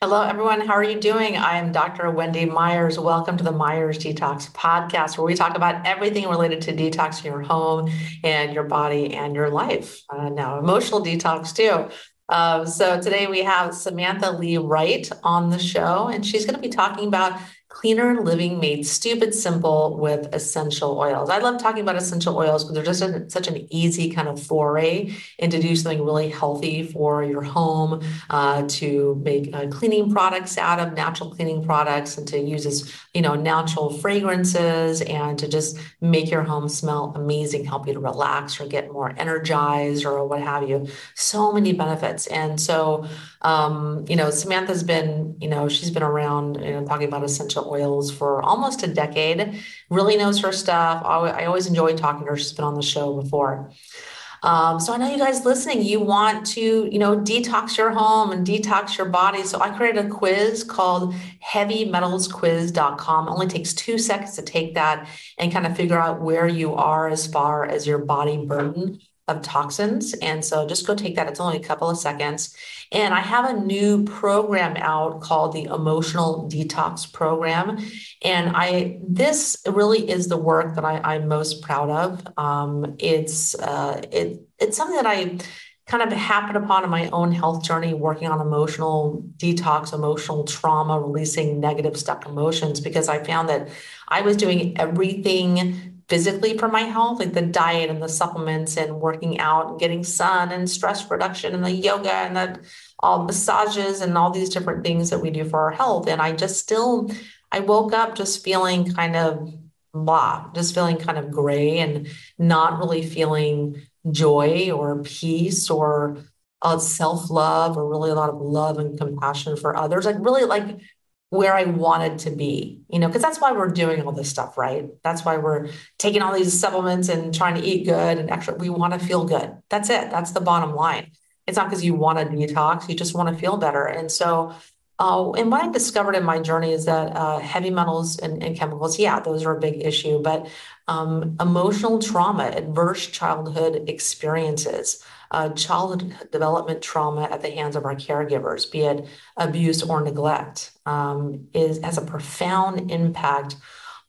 Hello, everyone. How are you doing? I'm Dr. Wendy Myers. Welcome to the Myers Detox Podcast, where we talk about everything related to detoxing your home and your body and your life. Uh, now, emotional detox, too. Uh, so, today we have Samantha Lee Wright on the show, and she's going to be talking about cleaner living made stupid simple with essential oils. I love talking about essential oils because they're just a, such an easy kind of foray into do something really healthy for your home, uh, to make uh, cleaning products out of natural cleaning products, and to use as you know natural fragrances, and to just make your home smell amazing, help you to relax or get more energized or what have you. So many benefits, and so um, you know Samantha's been you know she's been around you know talking about essential essential oils for almost a decade, really knows her stuff. I, always enjoy talking to her. She's been on the show before. Um, so I know you guys listening, you want to, you know, detox your home and detox your body. So I created a quiz called heavymetalsquiz.com. It only takes two seconds to take that and kind of figure out where you are as far as your body burden of toxins. And so just go take that. It's only a couple of seconds. And I have a new program out called the Emotional Detox Program. And I this really is the work that I, am most proud of. Um, it's uh, it it's something that I kind of happened upon in my own health journey, working on emotional detox, emotional trauma, releasing negative stuck emotions, because I found that I was doing everything physically for my health, like the diet and the supplements and working out and getting sun and stress reduction and the yoga and the all massages and all these different things that we do for our health. And I just still, I woke up just feeling kind of blah, just feeling kind of gray and not really feeling joy or peace or uh, self love or really a lot of love and compassion for others. Like really like where I wanted to be, you know, because that's why we're doing all this stuff, right? That's why we're taking all these supplements and trying to eat good and actually We want to feel good. That's it. That's the bottom line. It's not because you want to detox, you just want to feel better. And so, uh, and what I discovered in my journey is that uh, heavy metals and, and, chemicals, yeah, those are a big issue, but um, emotional trauma, adverse childhood experiences, uh, child development trauma at the hands of our caregivers, be it abuse or neglect, um, is has a profound impact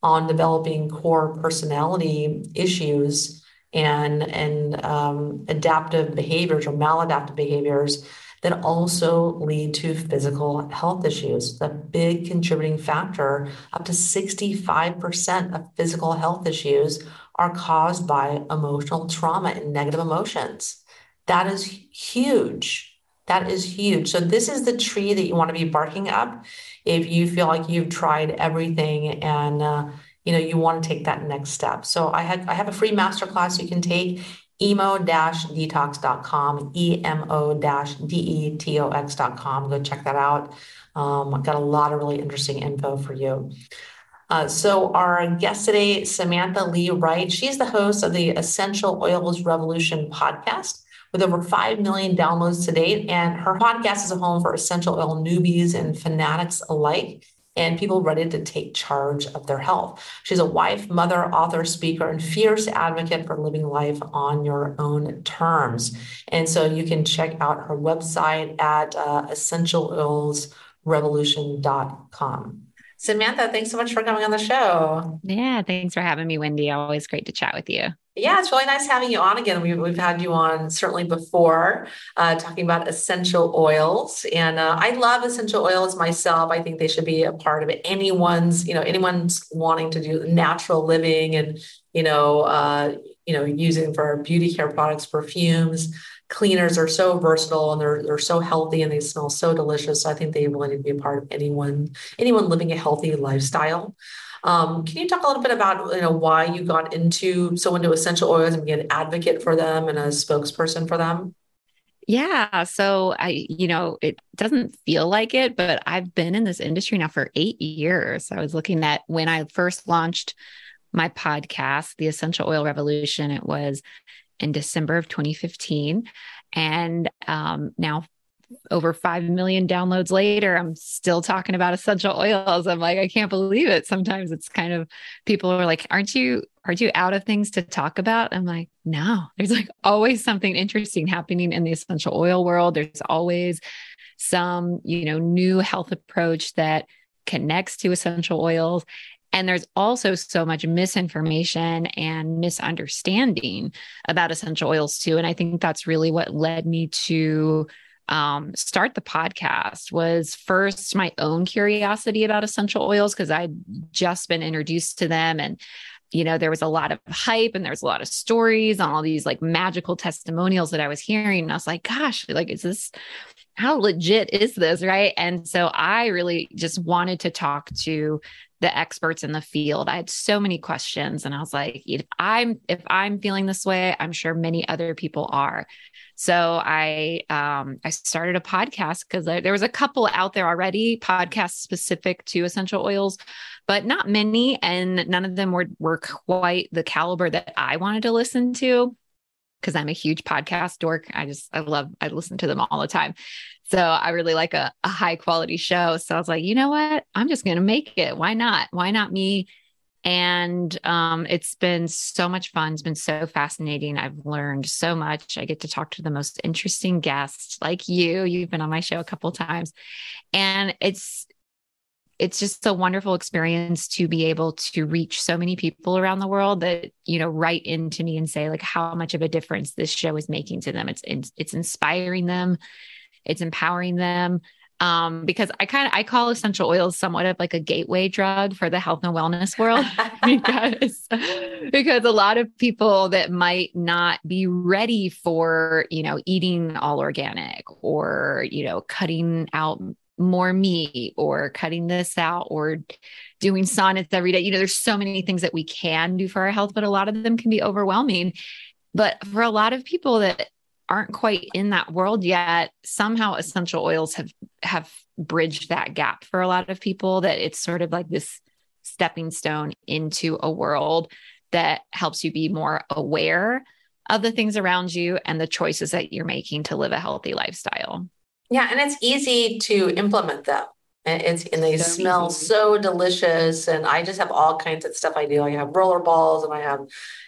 on developing core personality issues and and um, adaptive behaviors or maladaptive behaviors that also lead to physical health issues. The big contributing factor, up to 65% of physical health issues are caused by emotional trauma and negative emotions. That is huge. That is huge. So, this is the tree that you want to be barking up if you feel like you've tried everything and uh, you know you want to take that next step. So, I had I have a free masterclass you can take emo-detox.com, emo-detox.com. Go check that out. Um, I've got a lot of really interesting info for you. Uh, so our guest today, Samantha Lee Wright, she's the host of the Essential Oils Revolution podcast with over 5 million downloads to date. And her podcast is a home for essential oil newbies and fanatics alike and people ready to take charge of their health. She's a wife, mother, author, speaker, and fierce advocate for living life on your own terms. And so you can check out her website at uh, essentialoilsrevolution.com. Samantha, thanks so much for coming on the show. Yeah, thanks for having me, Wendy. Always great to chat with you. Yeah, it's really nice having you on again. We've, we've had you on certainly before uh, talking about essential oils. And uh, I love essential oils myself. I think they should be a part of it. Anyone's, you know, anyone's wanting to do natural living and, you know, uh, you know, using for beauty care products, perfumes, cleaners are so versatile and they're they're so healthy and they smell so delicious. So I think they really need to be a part of anyone, anyone living a healthy lifestyle. Um, can you talk a little bit about you know why you got into so into essential oils and be an advocate for them and a spokesperson for them? Yeah. So I, you know, it doesn't feel like it, but I've been in this industry now for eight years. I was looking at when I first launched my podcast, The Essential Oil Revolution. It was in December of 2015. And um, now over 5 million downloads later, I'm still talking about essential oils. I'm like, I can't believe it. Sometimes it's kind of people are like, aren't you, aren't you out of things to talk about? I'm like, no, there's like always something interesting happening in the essential oil world. There's always some, you know, new health approach that connects to essential oils. And there's also so much misinformation and misunderstanding about essential oils too. And I think that's really what led me to um, start the podcast was first my own curiosity about essential oils because I'd just been introduced to them and you know there was a lot of hype and there was a lot of stories on all these like magical testimonials that I was hearing and I was like gosh like is this how legit is this right and so I really just wanted to talk to the experts in the field. I had so many questions and I was like, if I'm if I'm feeling this way, I'm sure many other people are. So I um I started a podcast because there was a couple out there already, podcasts specific to essential oils, but not many and none of them were were quite the caliber that I wanted to listen to because I'm a huge podcast dork. I just I love I listen to them all the time. So I really like a, a high quality show. So I was like, you know what? I'm just going to make it. Why not? Why not me? And um, it's been so much fun. It's been so fascinating. I've learned so much. I get to talk to the most interesting guests like you. You've been on my show a couple times. And it's it's just a wonderful experience to be able to reach so many people around the world that you know write into me and say like how much of a difference this show is making to them. It's it's inspiring them. It's empowering them. Um, because I kind of I call essential oils somewhat of like a gateway drug for the health and wellness world because because a lot of people that might not be ready for you know eating all organic or you know cutting out more meat or cutting this out or doing sonnets every day you know there's so many things that we can do for our health but a lot of them can be overwhelming but for a lot of people that aren't quite in that world yet somehow essential oils have have bridged that gap for a lot of people that it's sort of like this stepping stone into a world that helps you be more aware of the things around you and the choices that you're making to live a healthy lifestyle. Yeah, and it's easy to implement them. And it's and they so smell easy. so delicious. And I just have all kinds of stuff I do. I have roller balls and I have,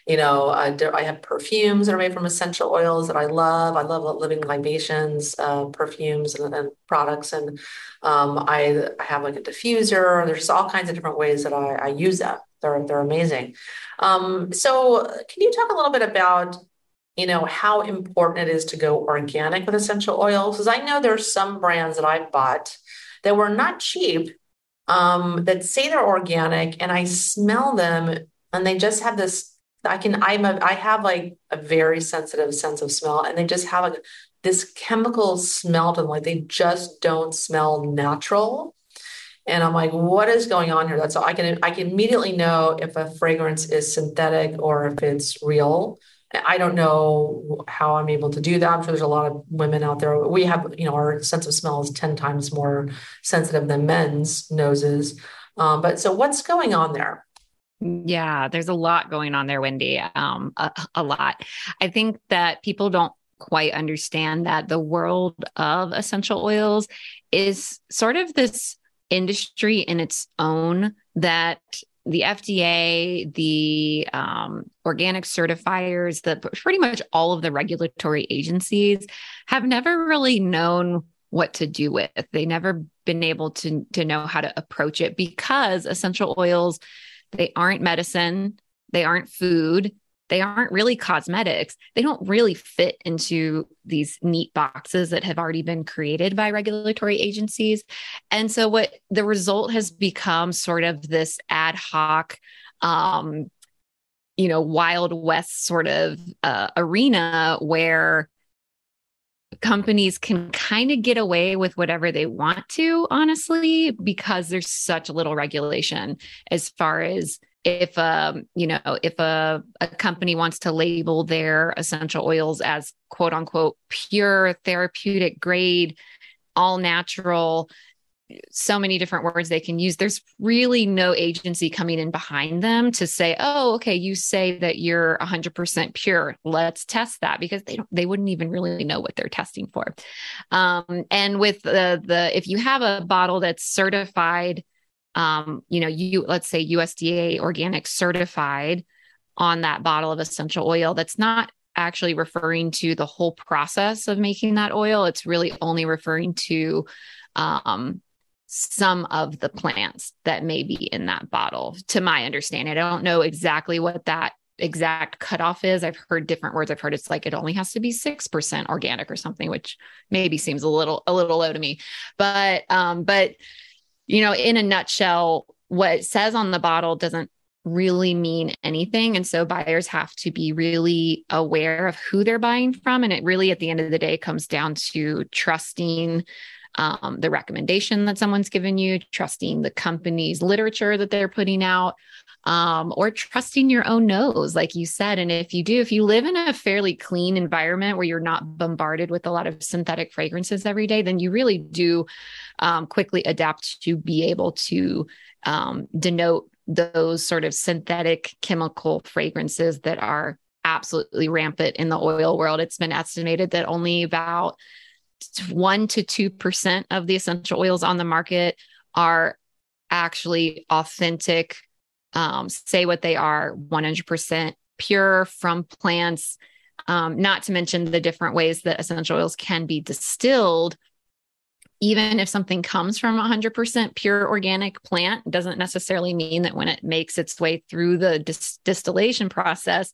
you know, I, I have perfumes that are made from essential oils that I love. I love living libations, uh, perfumes and, and, products. And um, I, I have like a diffuser. There's all kinds of different ways that I, I use them. They're they're amazing. Um, so can you talk a little bit about you know how important it is to go organic with essential oils because i know there's some brands that i've bought that were not cheap um, that say they're organic and I smell them and they just have this I can I'm a, I have like a very sensitive sense of smell and they just have like this chemical smell to them like they just don't smell natural. And I'm like what is going on here? That's all I can I can immediately know if a fragrance is synthetic or if it's real I don't know how I'm able to do that. I'm sure there's a lot of women out there. We have, you know, our sense of smell is 10 times more sensitive than men's noses. Um, but so what's going on there? Yeah, there's a lot going on there, Wendy. Um, a, a lot. I think that people don't quite understand that the world of essential oils is sort of this industry in its own that the FDA, the um, organic certifiers, the pretty much all of the regulatory agencies have never really known what to do with. They never been able to to know how to approach it because essential oils they aren't medicine, they aren't food, they aren't really cosmetics. They don't really fit into these neat boxes that have already been created by regulatory agencies. And so, what the result has become sort of this ad hoc, um, you know, Wild West sort of uh, arena where companies can kind of get away with whatever they want to, honestly, because there's such little regulation as far as if um you know if a, a company wants to label their essential oils as quote unquote pure therapeutic grade all natural so many different words they can use. There's really no agency coming in behind them to say, "Oh, okay, you say that you're 100% pure. Let's test that," because they don't, they wouldn't even really know what they're testing for. Um, and with the the if you have a bottle that's certified, um, you know, you let's say USDA organic certified on that bottle of essential oil, that's not actually referring to the whole process of making that oil. It's really only referring to um, some of the plants that may be in that bottle, to my understanding. I don't know exactly what that exact cutoff is. I've heard different words. I've heard it's like it only has to be 6% organic or something, which maybe seems a little a little low to me. But um, but you know, in a nutshell, what it says on the bottle doesn't really mean anything. And so buyers have to be really aware of who they're buying from. And it really, at the end of the day, comes down to trusting um, the recommendation that someone's given you, trusting the company's literature that they're putting out, um, or trusting your own nose, like you said. And if you do, if you live in a fairly clean environment where you're not bombarded with a lot of synthetic fragrances every day, then you really do um, quickly adapt to be able to um, denote those sort of synthetic chemical fragrances that are absolutely rampant in the oil world. It's been estimated that only about one to 2% of the essential oils on the market are actually authentic, um, say what they are 100% pure from plants. Um, not to mention the different ways that essential oils can be distilled. Even if something comes from 100% pure organic plant, doesn't necessarily mean that when it makes its way through the dis- distillation process,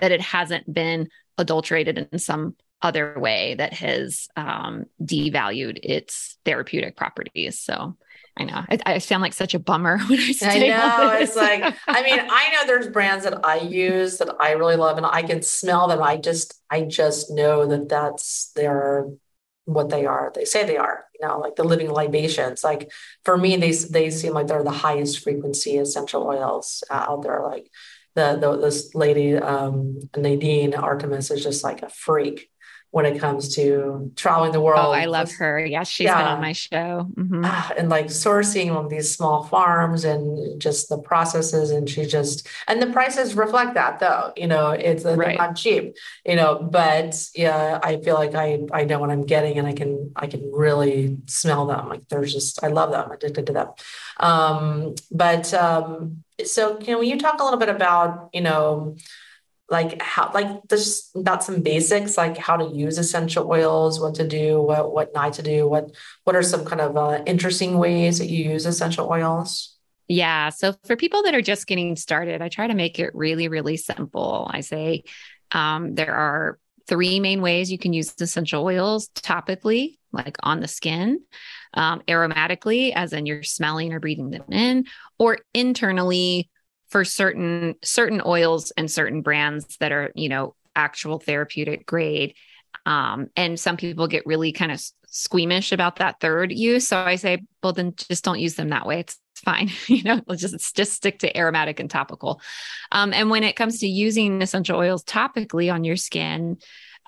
that it hasn't been adulterated in some other way that has um, devalued its therapeutic properties. So I know I, I, sound like such a bummer when I say I know it's like I mean I know there's brands that I use that I really love and I can smell them. I just I just know that that's their what they are. They say they are. You know, like the living libations. Like for me, they they seem like they're the highest frequency essential oils uh, out there. Like the, the this lady um, Nadine Artemis is just like a freak when it comes to traveling the world. Oh, I love her. Yeah, she's yeah. been on my show. Mm-hmm. Ah, and like sourcing on these small farms and just the processes. And she just, and the prices reflect that though, you know, it's right. not cheap, you know, but yeah, I feel like I, I know what I'm getting and I can, I can really smell them. Like there's just, I love them, I'm addicted to them. Um, but um, so can you talk a little bit about, you know, like how like just about some basics like how to use essential oils what to do what what not to do what what are some kind of uh, interesting ways that you use essential oils? Yeah so for people that are just getting started i try to make it really really simple. I say um, there are three main ways you can use essential oils topically like on the skin um, aromatically as in you're smelling or breathing them in or internally for certain certain oils and certain brands that are you know actual therapeutic grade. Um, and some people get really kind of squeamish about that third use. So i say well then just don't use them that way. It's fine. You know let's just just stick to aromatic and topical. Um, and when it comes to using essential oils topically on your skin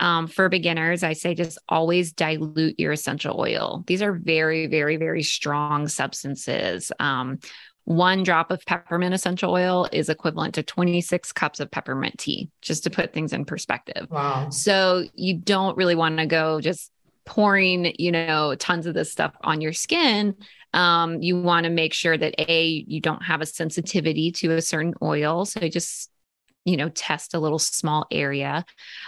um, for beginners i say just always dilute your essential oil. These are very very very strong substances. Um, one drop of peppermint essential oil is equivalent to 26 cups of peppermint tea, just to put things in perspective. Wow. So you don't really want to go just pouring, you know, tons of this stuff on your skin. Um, you want to make sure that A, you don't have a sensitivity to a certain oil. So just, you know, test a little small area.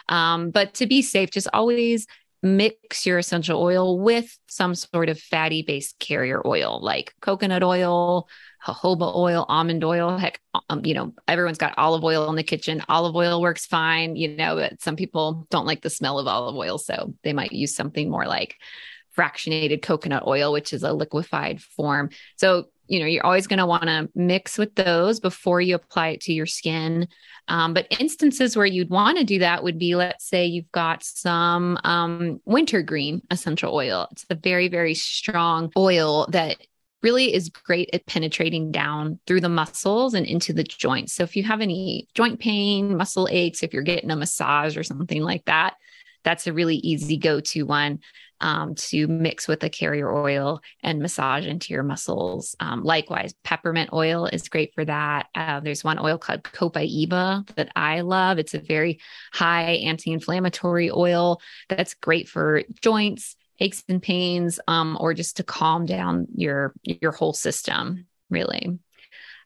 Um, but to be safe, just always mix your essential oil with some sort of fatty based carrier oil like coconut oil, jojoba oil, almond oil. Heck, um, you know, everyone's got olive oil in the kitchen. Olive oil works fine, you know, but some people don't like the smell of olive oil. So they might use something more like fractionated coconut oil, which is a liquefied form. So, you know, you're always going to want to mix with those before you apply it to your skin. Um, but instances where you'd want to do that would be, let's say you've got some um, wintergreen essential oil. It's a very, very strong oil that really is great at penetrating down through the muscles and into the joints. So if you have any joint pain, muscle aches, if you're getting a massage or something like that, that's a really easy go-to one um, to mix with a carrier oil and massage into your muscles. Um, likewise, peppermint oil is great for that. Uh, there's one oil called Copaiba that I love. It's a very high anti-inflammatory oil that's great for joints, aches and pains, um, or just to calm down your your whole system. Really.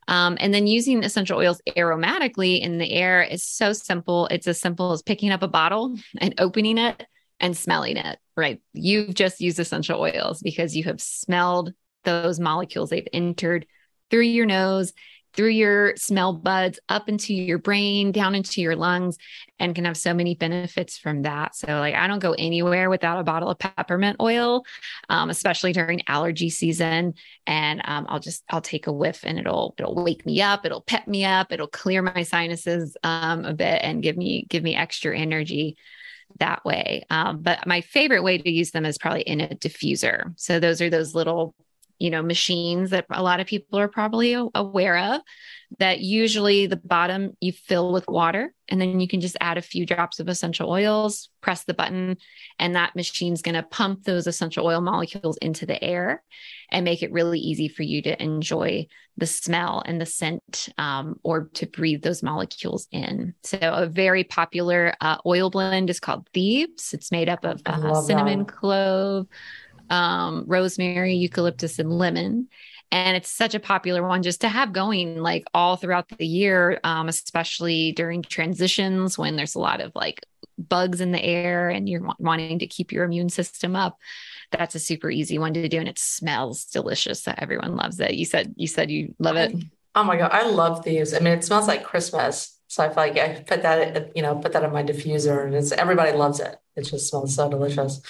Um, and then using essential oils aromatically in the air is so simple. It's as simple as picking up a bottle and opening it and smelling it, right? You've just used essential oils because you have smelled those molecules. They've entered through your nose through your smell buds up into your brain, down into your lungs, and can have so many benefits from that. So, like, I don't go anywhere without a bottle of peppermint oil, um, especially during allergy season. And um, I'll just I'll take a whiff, and it'll it'll wake me up, it'll pep me up, it'll clear my sinuses um, a bit, and give me give me extra energy that way. Um, but my favorite way to use them is probably in a diffuser. So those are those little you know machines that a lot of people are probably aware of that usually the bottom you fill with water and then you can just add a few drops of essential oils press the button and that machine's going to pump those essential oil molecules into the air and make it really easy for you to enjoy the smell and the scent um, or to breathe those molecules in so a very popular uh, oil blend is called thieves it's made up of uh, cinnamon that. clove um, rosemary, eucalyptus, and lemon. And it's such a popular one just to have going like all throughout the year, um, especially during transitions when there's a lot of like bugs in the air and you're wanting to keep your immune system up. That's a super easy one to do, and it smells delicious. Everyone loves it. You said you said you love it. Oh my god, I love these. I mean, it smells like Christmas. So I feel like I put that, you know, put that in my diffuser, and it's everybody loves it. It just smells so delicious.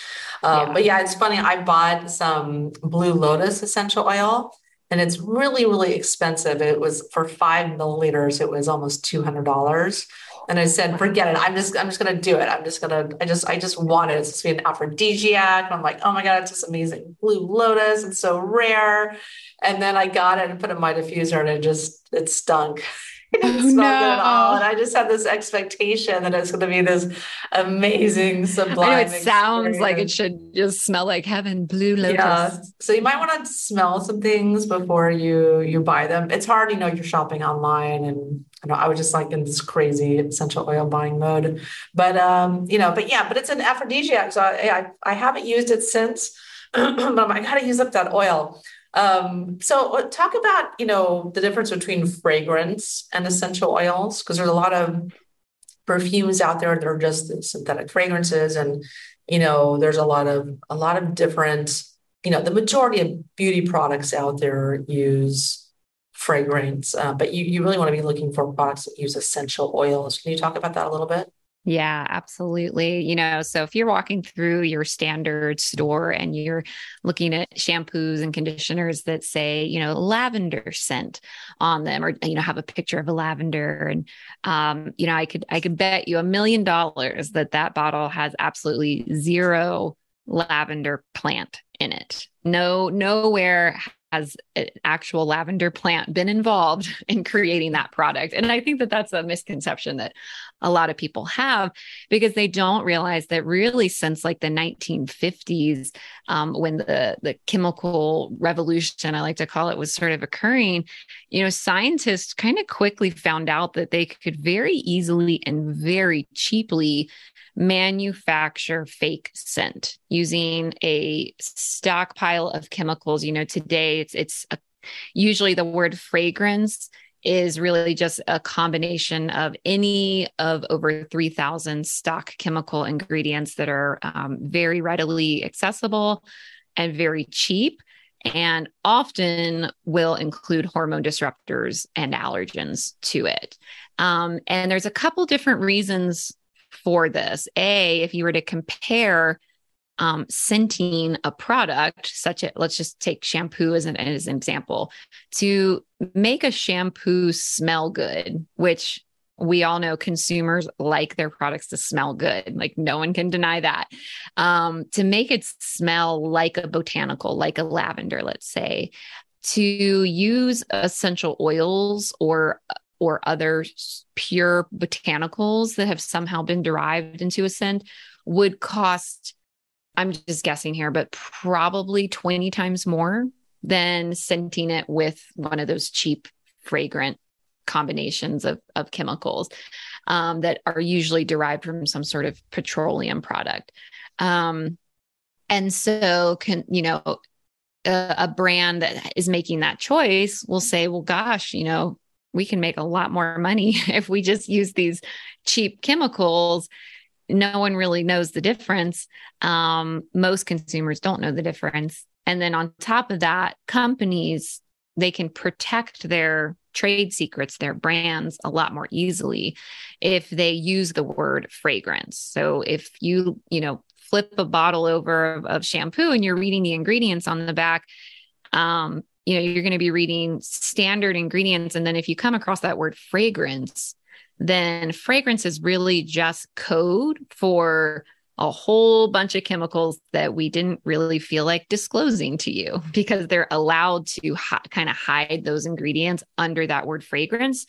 Um, yeah. But yeah, it's funny. I bought some Blue Lotus essential oil, and it's really, really expensive. It was for five milliliters. It was almost two hundred dollars. And I said, forget it. I'm just, I'm just gonna do it. I'm just gonna, I just, I just want it. It's supposed to be an aphrodisiac. And I'm like, oh my god, it's just amazing. Blue Lotus. It's so rare. And then I got it and put it in my diffuser, and it just, it stunk. didn't oh, smell no. good at all. And I just had this expectation that it's going to be this amazing, sublime. it sounds like it should just smell like heaven, blue lotus. Yeah. So you might want to smell some things before you you buy them. It's hard, you know, you're shopping online and I know I was just like in this crazy essential oil buying mode. But um, you know, but yeah, but it's an aphrodisiac. So I I, I haven't used it since, but I gotta use up that oil. Um, so uh, talk about, you know, the difference between fragrance and essential oils, because there's a lot of perfumes out there that are just synthetic fragrances. And, you know, there's a lot of, a lot of different, you know, the majority of beauty products out there use fragrance, uh, but you, you really want to be looking for products that use essential oils. Can you talk about that a little bit? Yeah, absolutely. You know, so if you're walking through your standard store and you're looking at shampoos and conditioners that say, you know, lavender scent on them or you know have a picture of a lavender and um, you know, I could I could bet you a million dollars that that bottle has absolutely zero lavender plant in it. No nowhere has an actual lavender plant been involved in creating that product and i think that that's a misconception that a lot of people have because they don't realize that really since like the 1950s um, when the the chemical revolution i like to call it was sort of occurring you know scientists kind of quickly found out that they could very easily and very cheaply manufacture fake scent using a stockpile of chemicals. You know, today it's it's a, usually the word fragrance is really just a combination of any of over 3,000 stock chemical ingredients that are um, very readily accessible and very cheap and often will include hormone disruptors and allergens to it. Um, and there's a couple different reasons for this. A, if you were to compare um, scenting a product, such as let's just take shampoo as an, as an example, to make a shampoo smell good, which we all know consumers like their products to smell good. Like no one can deny that. Um, to make it smell like a botanical, like a lavender, let's say, to use essential oils or or other pure botanicals that have somehow been derived into a scent would cost, I'm just guessing here, but probably 20 times more than scenting it with one of those cheap fragrant combinations of, of chemicals um, that are usually derived from some sort of petroleum product. Um, and so, can you know, a, a brand that is making that choice will say, well, gosh, you know, we can make a lot more money if we just use these cheap chemicals. No one really knows the difference. Um, most consumers don't know the difference. And then on top of that, companies, they can protect their trade secrets, their brands a lot more easily if they use the word fragrance. So if you, you know, flip a bottle over of, of shampoo and you're reading the ingredients on the back, um, you know, you're going to be reading standard ingredients. And then if you come across that word fragrance, then fragrance is really just code for a whole bunch of chemicals that we didn't really feel like disclosing to you because they're allowed to kind of hide those ingredients under that word fragrance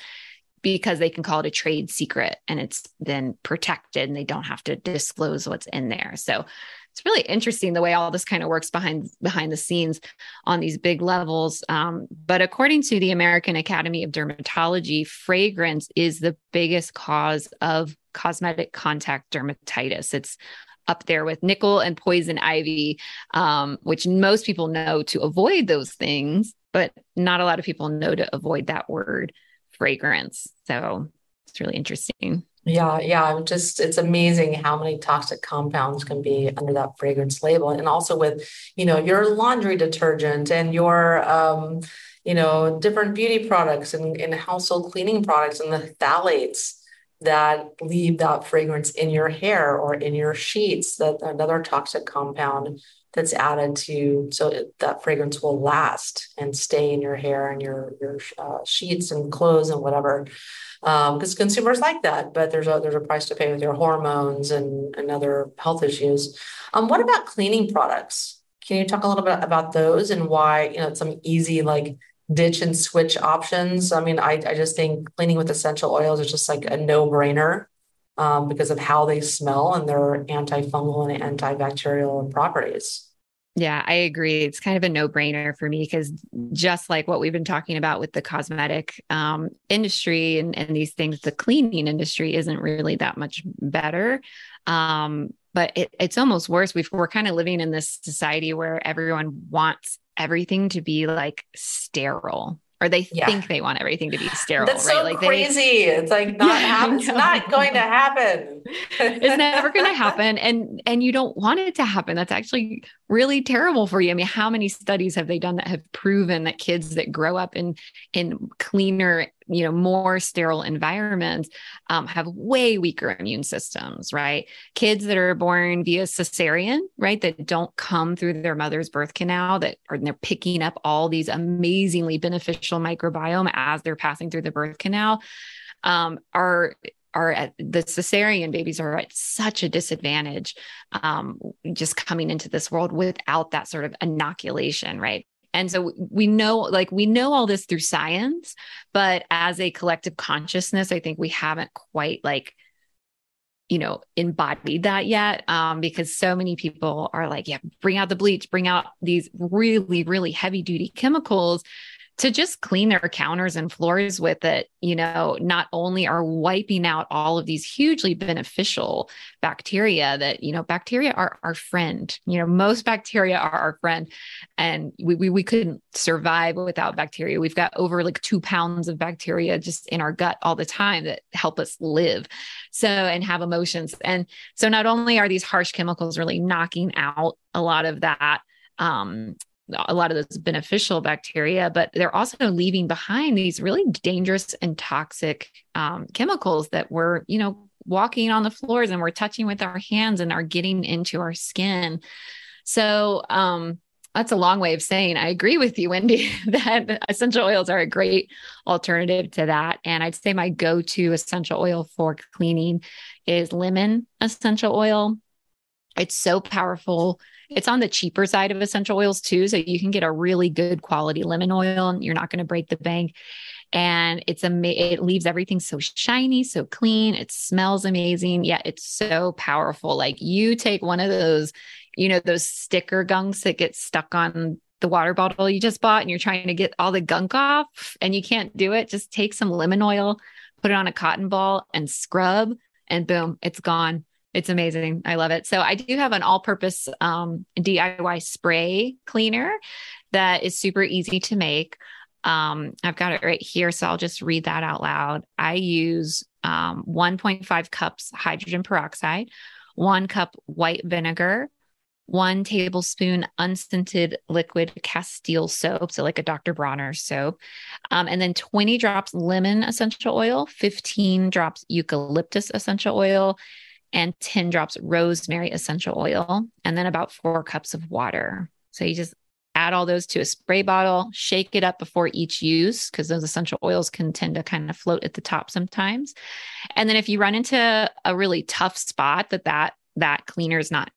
because they can call it a trade secret and it's then protected and they don't have to disclose what's in there. So it's really interesting the way all this kind of works behind behind the scenes on these big levels. Um, but according to the American Academy of Dermatology, fragrance is the biggest cause of cosmetic contact dermatitis. It's up there with nickel and poison ivy, um, which most people know to avoid those things, but not a lot of people know to avoid that word fragrance. So it's really interesting. Yeah, yeah. I'm Just it's amazing how many toxic compounds can be under that fragrance label. And also with, you know, your laundry detergent and your um, you know, different beauty products and, and household cleaning products and the phthalates that leave that fragrance in your hair or in your sheets, that another toxic compound that's added to so that fragrance will last and stay in your hair and your your uh, sheets and clothes and whatever because um, consumers like that but there's a there's a price to pay with your hormones and, and other health issues. Um, what about cleaning products? Can you talk a little bit about those and why you know some easy like ditch and switch options? I mean i, I just think cleaning with essential oils is just like a no-brainer um, because of how they smell and their antifungal and antibacterial properties. Yeah, I agree. It's kind of a no brainer for me because just like what we've been talking about with the cosmetic um, industry and, and these things, the cleaning industry isn't really that much better. Um, but it, it's almost worse. we are kind of living in this society where everyone wants everything to be like sterile or they yeah. think they want everything to be sterile. That's right? so like crazy. They, it's like not yeah, it's not going to happen. it's never going to happen, and and you don't want it to happen. That's actually really terrible for you. I mean, how many studies have they done that have proven that kids that grow up in in cleaner, you know, more sterile environments um, have way weaker immune systems, right? Kids that are born via cesarean, right, that don't come through their mother's birth canal, that are they're picking up all these amazingly beneficial microbiome as they're passing through the birth canal, um, are are at the cesarean babies are at such a disadvantage um, just coming into this world without that sort of inoculation right and so we know like we know all this through science but as a collective consciousness i think we haven't quite like you know embodied that yet um, because so many people are like yeah bring out the bleach bring out these really really heavy duty chemicals to just clean their counters and floors with it, you know, not only are wiping out all of these hugely beneficial bacteria that, you know, bacteria are our friend. You know, most bacteria are our friend. And we, we, we couldn't survive without bacteria. We've got over like two pounds of bacteria just in our gut all the time that help us live. So, and have emotions. And so not only are these harsh chemicals really knocking out a lot of that um, a lot of those beneficial bacteria, but they're also leaving behind these really dangerous and toxic um, chemicals that we're, you know, walking on the floors and we're touching with our hands and are getting into our skin. So, um, that's a long way of saying I agree with you, Wendy, that essential oils are a great alternative to that. And I'd say my go to essential oil for cleaning is lemon essential oil It's so powerful. It's on the cheaper side of essential oils too. So you can get a really good quality lemon oil and you're not going to break the bank. And it's a, it leaves everything so shiny, so clean. It smells amazing. Yeah, it's so powerful. Like you take one of those, you know, those sticker gunks that get stuck on the water bottle you just bought and you're trying to get all the gunk off and you can't do it. Just take some lemon oil, put it on a cotton ball and scrub and boom, it's gone. It's amazing. I love it. So I do have an all-purpose um, DIY spray cleaner that is super easy to make. Um, I've got it right here, so I'll just read that out loud. I use um, 1.5 cups hydrogen peroxide, one cup white vinegar, one tablespoon unscented liquid Castile soap, so like a Dr. Bronner soap, um, and then 20 drops lemon essential oil, 15 drops eucalyptus essential oil, and 10 drops rosemary essential oil, and then about four cups of water. So you just add all those to a spray bottle, shake it up before each use because those essential oils can tend to kind of float at the top sometimes. And then if you run into a really tough spot that that that cleaner is not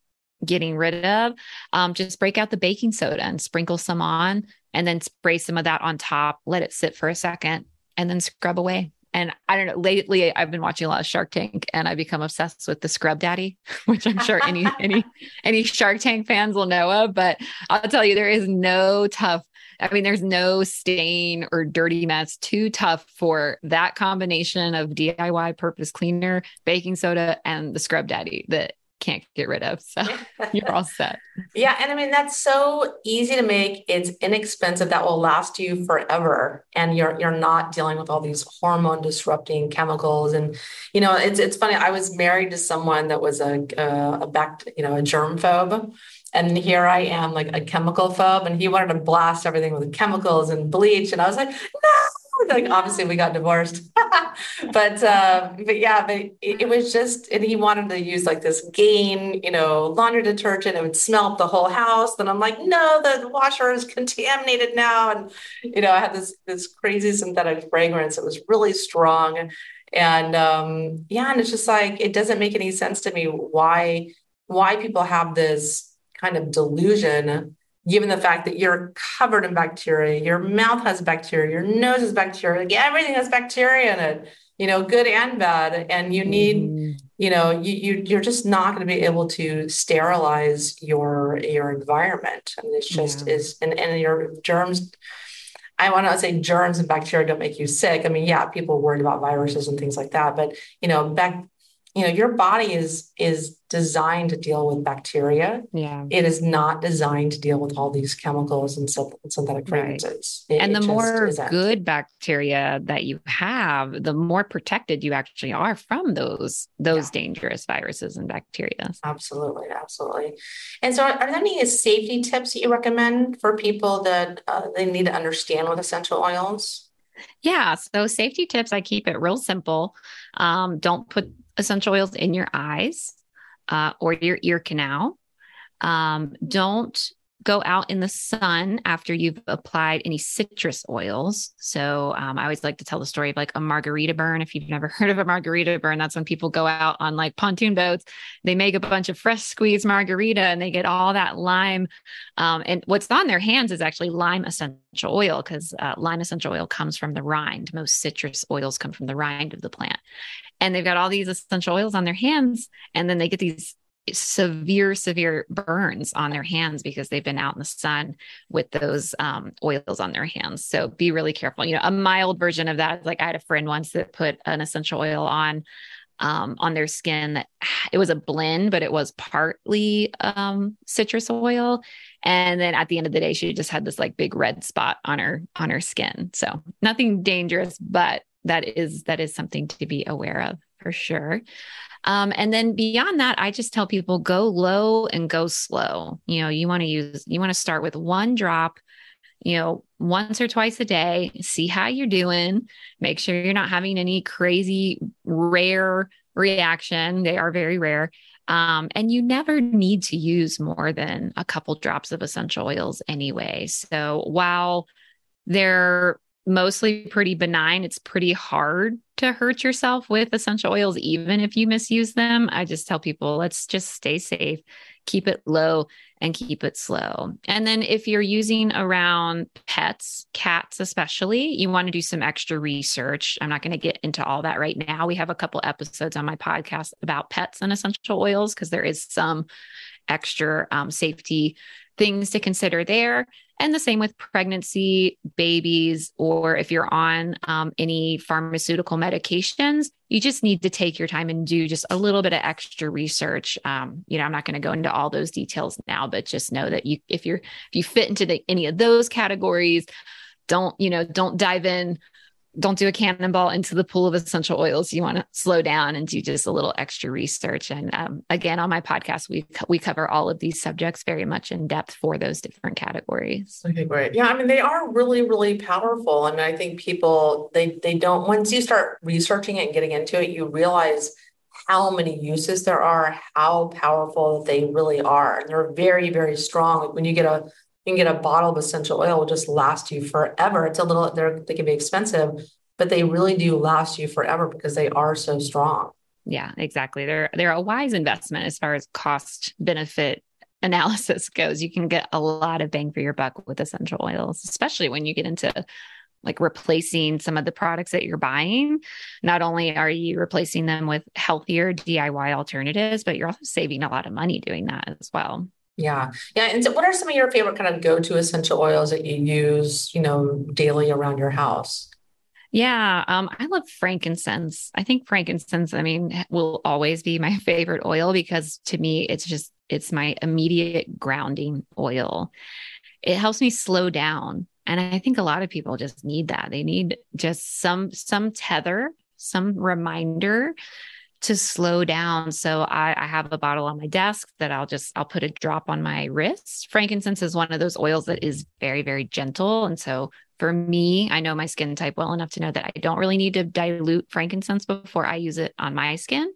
getting rid of, um, just break out the baking soda and sprinkle some on, and then spray some of that on top. Let it sit for a second, and then scrub away. And I don't know, lately I've been watching a lot of Shark Tank and I become obsessed with the Scrub Daddy, which I'm sure any any any Shark Tank fans will know of. But I'll tell you, there is no tough I mean, there's no stain or dirty mess too tough for that combination of DIY purpose cleaner, baking soda, and the scrub daddy that can't get rid of. So you're all set. Yeah. And I mean, that's so easy to make. It's inexpensive. That will last you forever. And you're, you're not dealing with all these hormone disrupting chemicals. And, you know, it's, it's funny. I was married to someone that was a, a, a back, you know, a germ phobe. And here I am, like a chemical phobe, and he wanted to blast everything with chemicals and bleach. And I was like, no, like obviously we got divorced. But uh, but yeah but it, it, was just and he wanted to use like this gain you know laundry detergent. It would smell up the whole house. Then i'm like no the washer is contaminated now. And you know i had this this crazy synthetic fragrance it was really strong. And um yeah and it's just like it doesn't make any sense to me why why people have this kind of delusion given the fact that you're covered in bacteria, your mouth has bacteria, your nose has bacteria, like everything has bacteria in it, you know, good and bad. And you need, mm. you know, you, you you're just not going to be able to sterilize your your environment. I mean, it's just yeah. is and, and your germs. I want to say germs and bacteria don't make you sick. I mean, yeah, people worried about viruses and things like that, but you know, back you know your body is is designed to deal with bacteria. Yeah. It is not designed to deal with all these chemicals and synthetic fragrances. Right. and the more good bacteria that you have the more protected you actually are from those those yeah. dangerous viruses and bacteria. Absolutely absolutely. And so are there any safety tips that you recommend for people that uh, they need to understand with essential oils? Yeah so safety tips i keep it real simple. Um, don't put essential oils in your eyes uh, or your ear canal. Um, don't go out in the sun after you've applied any citrus oils. So um, I always like to tell the story of like a margarita burn. If you've never heard of a margarita burn, that's when people go out on like pontoon boats. They make a bunch of fresh squeezed margarita and they get all that lime. Um, and what's on their hands is actually lime essential oil because uh, lime essential oil comes from the rind. Most citrus oils come from the rind of the plant and they've got all these essential oils on their hands and then they get these severe severe burns on their hands because they've been out in the sun with those um, oils on their hands. So be really careful. You know a mild version of that is like i had a friend once that put an essential oil on um, on their skin that it was a blend but it was partly um, citrus oil. And then at the end of the day she just had this like big red spot on her on her skin. So nothing dangerous but that is that is something to be aware of for sure. Um, and then beyond that, I just tell people go low and go slow. You know, you want to use you want to start with one drop you know, once or twice a day, see how you're doing, make sure you're not having any crazy rare reaction. They are very rare. Um, and you never need to use more than a couple drops of essential oils anyway. So while they're mostly pretty benign. It's pretty hard to hurt yourself with essential oils, even if you misuse them. I just tell people, let's just stay safe, keep it low, and keep it slow. And then if you're using around pets, cats especially, you want to do some extra research. I'm not going to get into all that right now. We have a couple episodes on my podcast about pets and essential oils because there is some extra um, safety things to consider there. And the same with pregnancy, babies, or if you're on um, any pharmaceutical medications, you just need to take your time and do just a little bit of extra research. Um, you know, I'm not going to go into all those details now, but just know that you, if you're, if you fit into the, any of those categories, don't, you know, don't dive in don't do a cannonball into the pool of essential oils. You want to slow down and do just a little extra research. And um, again, on my podcast, we we cover all of these subjects very much in depth for those different categories. Okay, great. Yeah, I mean, they are really, really powerful. I mean, I think people they they don't once you start researching it and getting into it, you realize how many uses there are, how powerful they really are. And they're very, very strong. When you get a you can get a bottle of essential oil will just last you forever. It's a little they're they can be expensive, but they really do last you forever because they are so strong. Yeah, exactly. They're they're a wise investment as far as cost benefit analysis goes. You can get a lot of bang for your buck with essential oils, especially when you get into like replacing some of the products that you're buying. Not only are you replacing them with healthier DIY alternatives, but you're also saving a lot of money doing that as well. Yeah. Yeah. And so what are some of your favorite kind of go-to essential oils that you use, you know, daily around your house? Yeah, um, I love frankincense. I think frankincense, I mean, will always be my favorite oil because to me, it's just, it's my immediate grounding oil. It helps me slow down. And I think a lot of people just need that. They need just some, some tether, some reminder to slow down. So I, I, have a bottle on my desk that I'll just I'll put a drop on my wrist. Frankincense is one of those oils that is very very gentle, and so for me, I know my skin type well enough to know that I don't really need to dilute frankincense before I use it on my skin.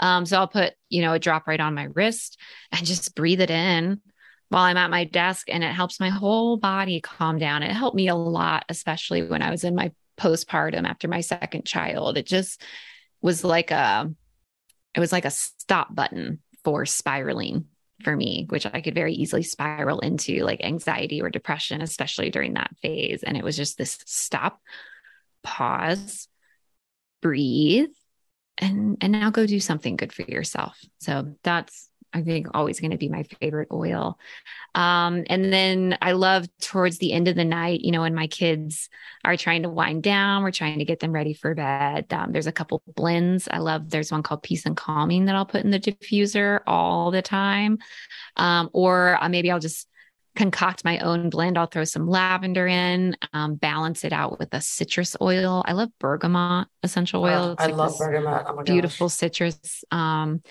Um, so I'll put you know a drop right on my wrist and just breathe it in while I'm at my desk, and it helps my whole body calm down. It helped me a lot, especially when I was in my postpartum after my second child. It just was like a it was like a stop button for spiraling for me, which I could very easily spiral into like anxiety or depression, especially during that phase. And it was just this stop, pause, breathe, and and now go do something good for yourself. So that's I think always going to be my favorite oil. Um, and then I love towards the end of the night, you know, when my kids are trying to wind down, we're trying to get them ready for bed. Um, there's a couple blends. I love, there's one called Peace and Calming that I'll put in the diffuser all the time. Um, or uh, maybe I'll just concoct my own blend. I'll throw some lavender in, um, balance it out with a citrus oil. I love bergamot essential oil. I like love bergamot. Oh beautiful citrus. Um,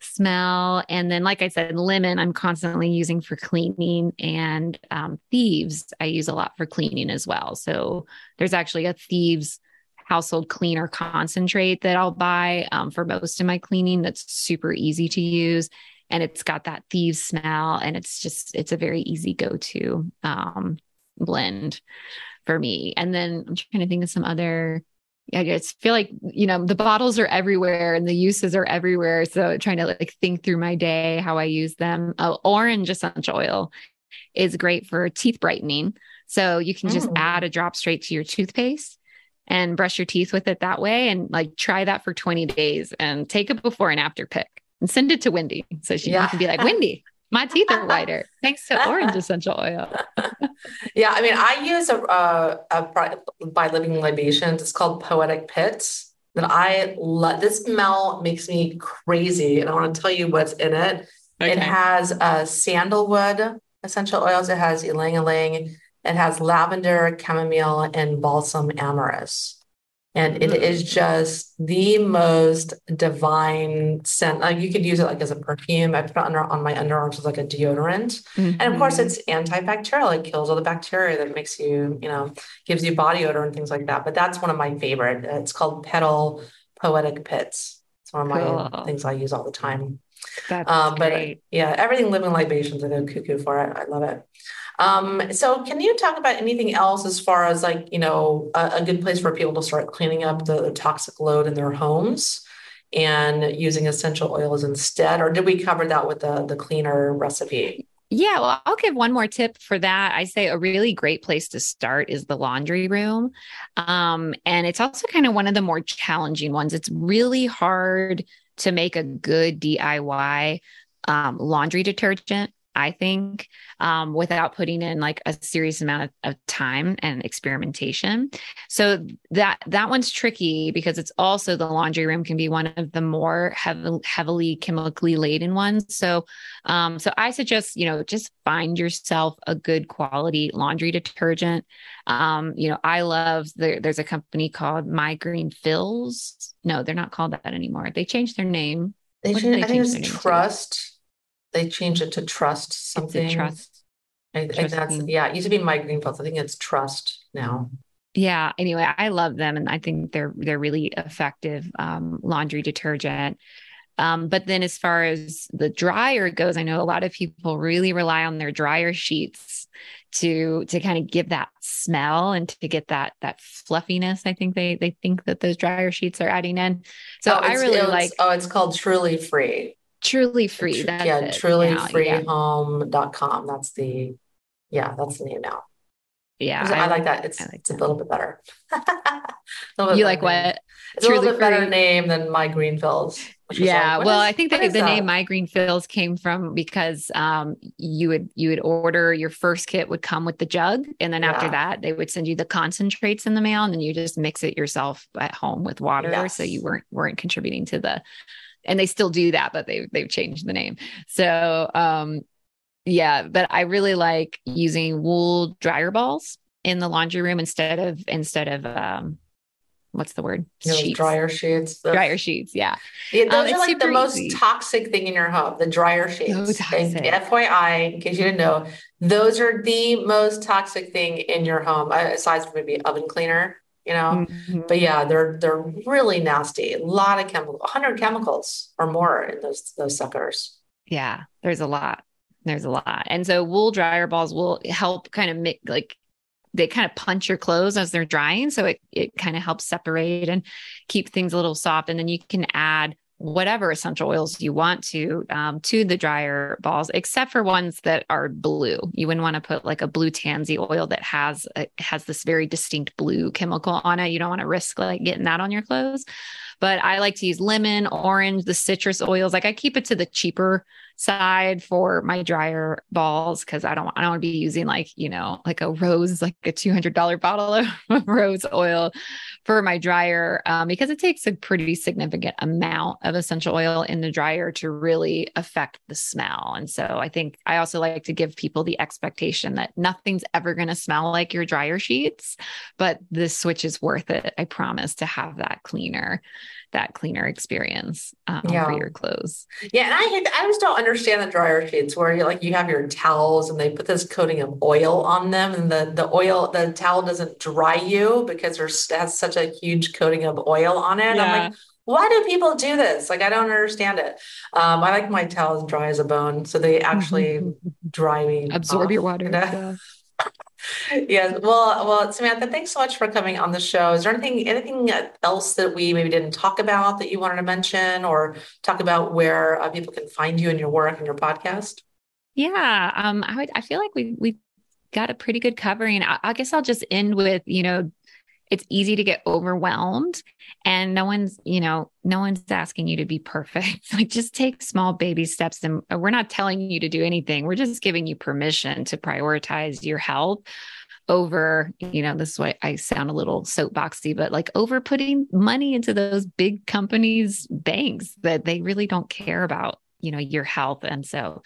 smell. And then, like I said, lemon I'm constantly using for cleaning, and um, thieves I use a lot for cleaning as well. So there's actually a thieves household cleaner concentrate that I'll buy um, for most of my cleaning that's super easy to use. And it's got that thieves smell, and it's just, it's a very easy go to um, blend for me. And then I'm trying to think of some other I just feel like, you know, the bottles are everywhere and the uses are everywhere. So trying to like think through my day, how I use them. Uh, orange essential oil is great for teeth brightening. So you can just mm. add a drop straight to your toothpaste and brush your teeth with it that way. And like try that for 20 days and take a before and after pic and send it to Wendy. So she yeah. can be like, Wendy, my teeth are whiter thanks to orange essential oil. yeah, I mean, I use a, a, a by Living Libations. It's called Poetic Pits. That I love. This smell makes me crazy, and I want to tell you what's in it. Okay. It has uh, sandalwood essential oils. It has ylang ylang. It has lavender, chamomile, and balsam amyris. And it is just the most divine scent. Like you could use it like as a perfume. I put it under on my underarms as like a deodorant. Mm-hmm. And of course it's antibacterial. It kills all the bacteria that makes you, you know, gives you body odor and things like that. But that's one of my favorite. It's called Petal Poetic Pits. It's one of my cool. things I use all the time. That's um, but great. yeah, everything living libations, I go cuckoo for it. I love it. Um, so can you talk about anything else as far as like, you know, a, a good place for people to start cleaning up the, toxic load in their homes and using essential oils instead? Or did we cover that with the, the cleaner recipe? Yeah, well, I'll give one more tip for that. I say a really great place to start is the laundry room. Um, and it's also kind of one of the more challenging ones. It's really hard to make a good DIY um, laundry detergent. I think, um, without putting in like a serious amount of, of, time and experimentation. So that that one's tricky because it's also the laundry room can be one of the more heavy, heavily chemically laden ones. So, um, so I suggest you know just find yourself a good quality laundry detergent. Um, you know, I love the, there's a company called My Green Fills. No, they're not called that anymore. They changed their name. They, changed, they I think it was Trust. To? They changed it to trust something. trust. I think that's yeah. It used to be my Green Fills. I think it's trust now. Yeah. Anyway, I love them, and I think they're they're really effective um, laundry detergent. Um, but then, as far as the dryer goes, I know a lot of people really rely on their dryer sheets to to kind of give that smell and to get that that fluffiness. I think they they think that those dryer sheets are adding in. So oh, I really like. Oh, it's called Truly Free. Truly free. That's yeah, it. trulyfreehome.com. That's the yeah, that's the name now. Yeah. I, I like that. It's like it's that. a little bit better. you like what? It's Truly a little bit free. better name than my Green Fills. Yeah, like, well, is, I think that the that? name My Green Greenfields came from because um, you would you would order your first kit would come with the jug, and then yeah. after that they would send you the concentrates in the mail, and then you just mix it yourself at home with water, yes. so you weren't weren't contributing to the and they still do that, but they they've changed the name. So um yeah, but I really like using wool dryer balls in the laundry room instead of instead of um what's the word? sheets. Dryer sheets. Dryer sheets. Yeah. yeah those um, are like the most easy. toxic thing in your home, the dryer sheets. So toxic. FYI, in case you didn't know, those are the most toxic thing in your home, uh, aside from maybe oven cleaner you know? Mm-hmm. but yeah they're they're really nasty. A lot of chemical 100 chemicals or more in those those suckers. Yeah there's a lot. There's a lot. And so wool dryer balls will help kind of make like they kind of punch your clothes as they're drying so it, it kind of helps separate and keep things a little soft. And then you can add whatever essential oils you want to um, to the dryer balls, except for ones that are blue. You wouldn't want to put like a blue tansy oil that has a, has this very distinct blue chemical on it. You don't want to risk like getting that on your clothes. But I like to use lemon, orange, the citrus oils. Like I keep it to the cheaper side for my dryer balls because I don't I don't want to be using like you know like a rose like a two hundred dollar bottle of rose oil for my dryer um, because it takes a pretty significant amount of essential oil in the dryer to really affect the smell. And so I think I also like to give people the expectation that nothing's ever going to smell like your dryer sheets, but this switch is worth it. I promise to have that cleaner that cleaner experience um, yeah. for your clothes. Yeah, and I I just don't understand the dryer sheets where you like you have your towels and they put this coating of oil on them, and the the oil the towel doesn't dry you because there's has such a huge coating of oil on it. Yeah. I'm like. Why do people do this? Like, I don't understand it. Um, I like my towels dry as a bone, so they actually dry me. Absorb off, your water. You know? yeah yes. Well, well, Samantha, thanks so much for coming on the show. Is there anything anything else that we maybe didn't talk about that you wanted to mention, or talk about where uh, people can find you and your work and your podcast? Yeah, um, I would. I feel like we we got a pretty good covering. I, I guess I'll just end with you know it's easy to get overwhelmed and no one's you know no one's asking you to be perfect. Like just take small baby steps and uh, we're not telling you to do anything. We're just giving you permission to prioritize your health over you know this is why i sound a little soapboxy but like over putting money into those big companies banks that they really don't care about you know your health. And so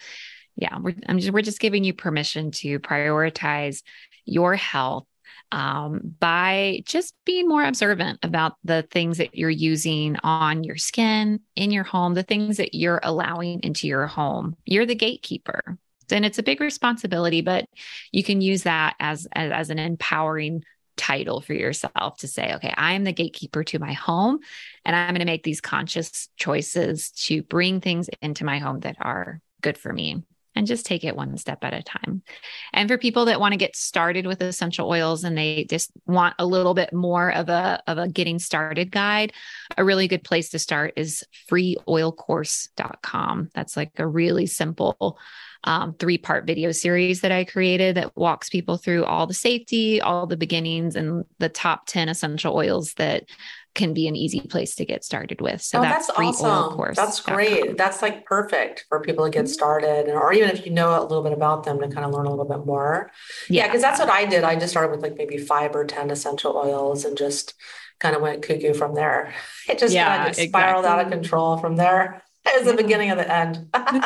yeah we're I'm just we're just giving you permission to prioritize your health um, by just being more observant about the things that you're using on your skin, in your home, the things that you're allowing into your home. You're the gatekeeper. And it's a big responsibility, but you can use that as, as, as an empowering title for yourself to say, okay, I am the gatekeeper to my home, and I'm going to make these conscious choices to bring things into my home that are good for me. And just take it one step at a time. And for people that want to get started with essential oils and they just want a little bit more of a of a getting started guide, a really good place to start is freeoilcourse.com. That's like a really simple um, three part video series that I created that walks people through all the safety, all the beginnings, and the top 10 essential oils that can be an easy place to get started with. So oh, that's, that's awesome. Course. That's great. That's like perfect for people to get mm-hmm. started, or even if you know a little bit about them to kind of learn a little bit more. Yeah, because yeah, that's what I did. I just started with like maybe five or 10 essential oils and just kind of went cuckoo from there. It just yeah, kind of spiraled exactly. out of control from there. Was the beginning of the end. um,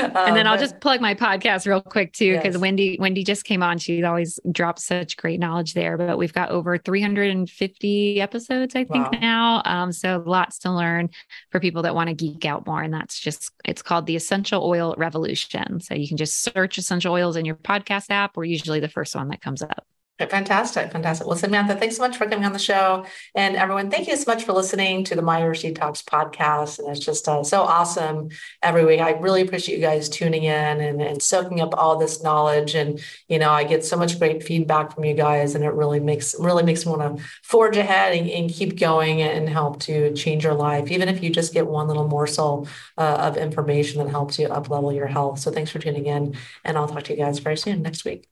and then I'll just plug my podcast real quick too, because yes. Wendy Wendy just came on. She always drops such great knowledge there. But we've got over 350 episodes, I think wow. now. Um, so lots to learn for people that want to geek out more. And that's just it's called the Essential Oil Revolution. So you can just search essential oils in your podcast app. We're usually the first one that comes up. Fantastic, fantastic. Well, Samantha, thanks so much for coming on the show. And everyone, thank you so much for listening to the Myers Detox podcast. And it's just uh, so awesome every week. I really appreciate you guys tuning in and, and soaking up all this knowledge. And, you know, I get so much great feedback from you guys and it really makes, really makes me want to forge ahead and, and, keep going and help to change your life, even if you just get one little morsel uh, of information that helps you up level your health. So thanks for tuning in and I'll talk to you guys very soon next week.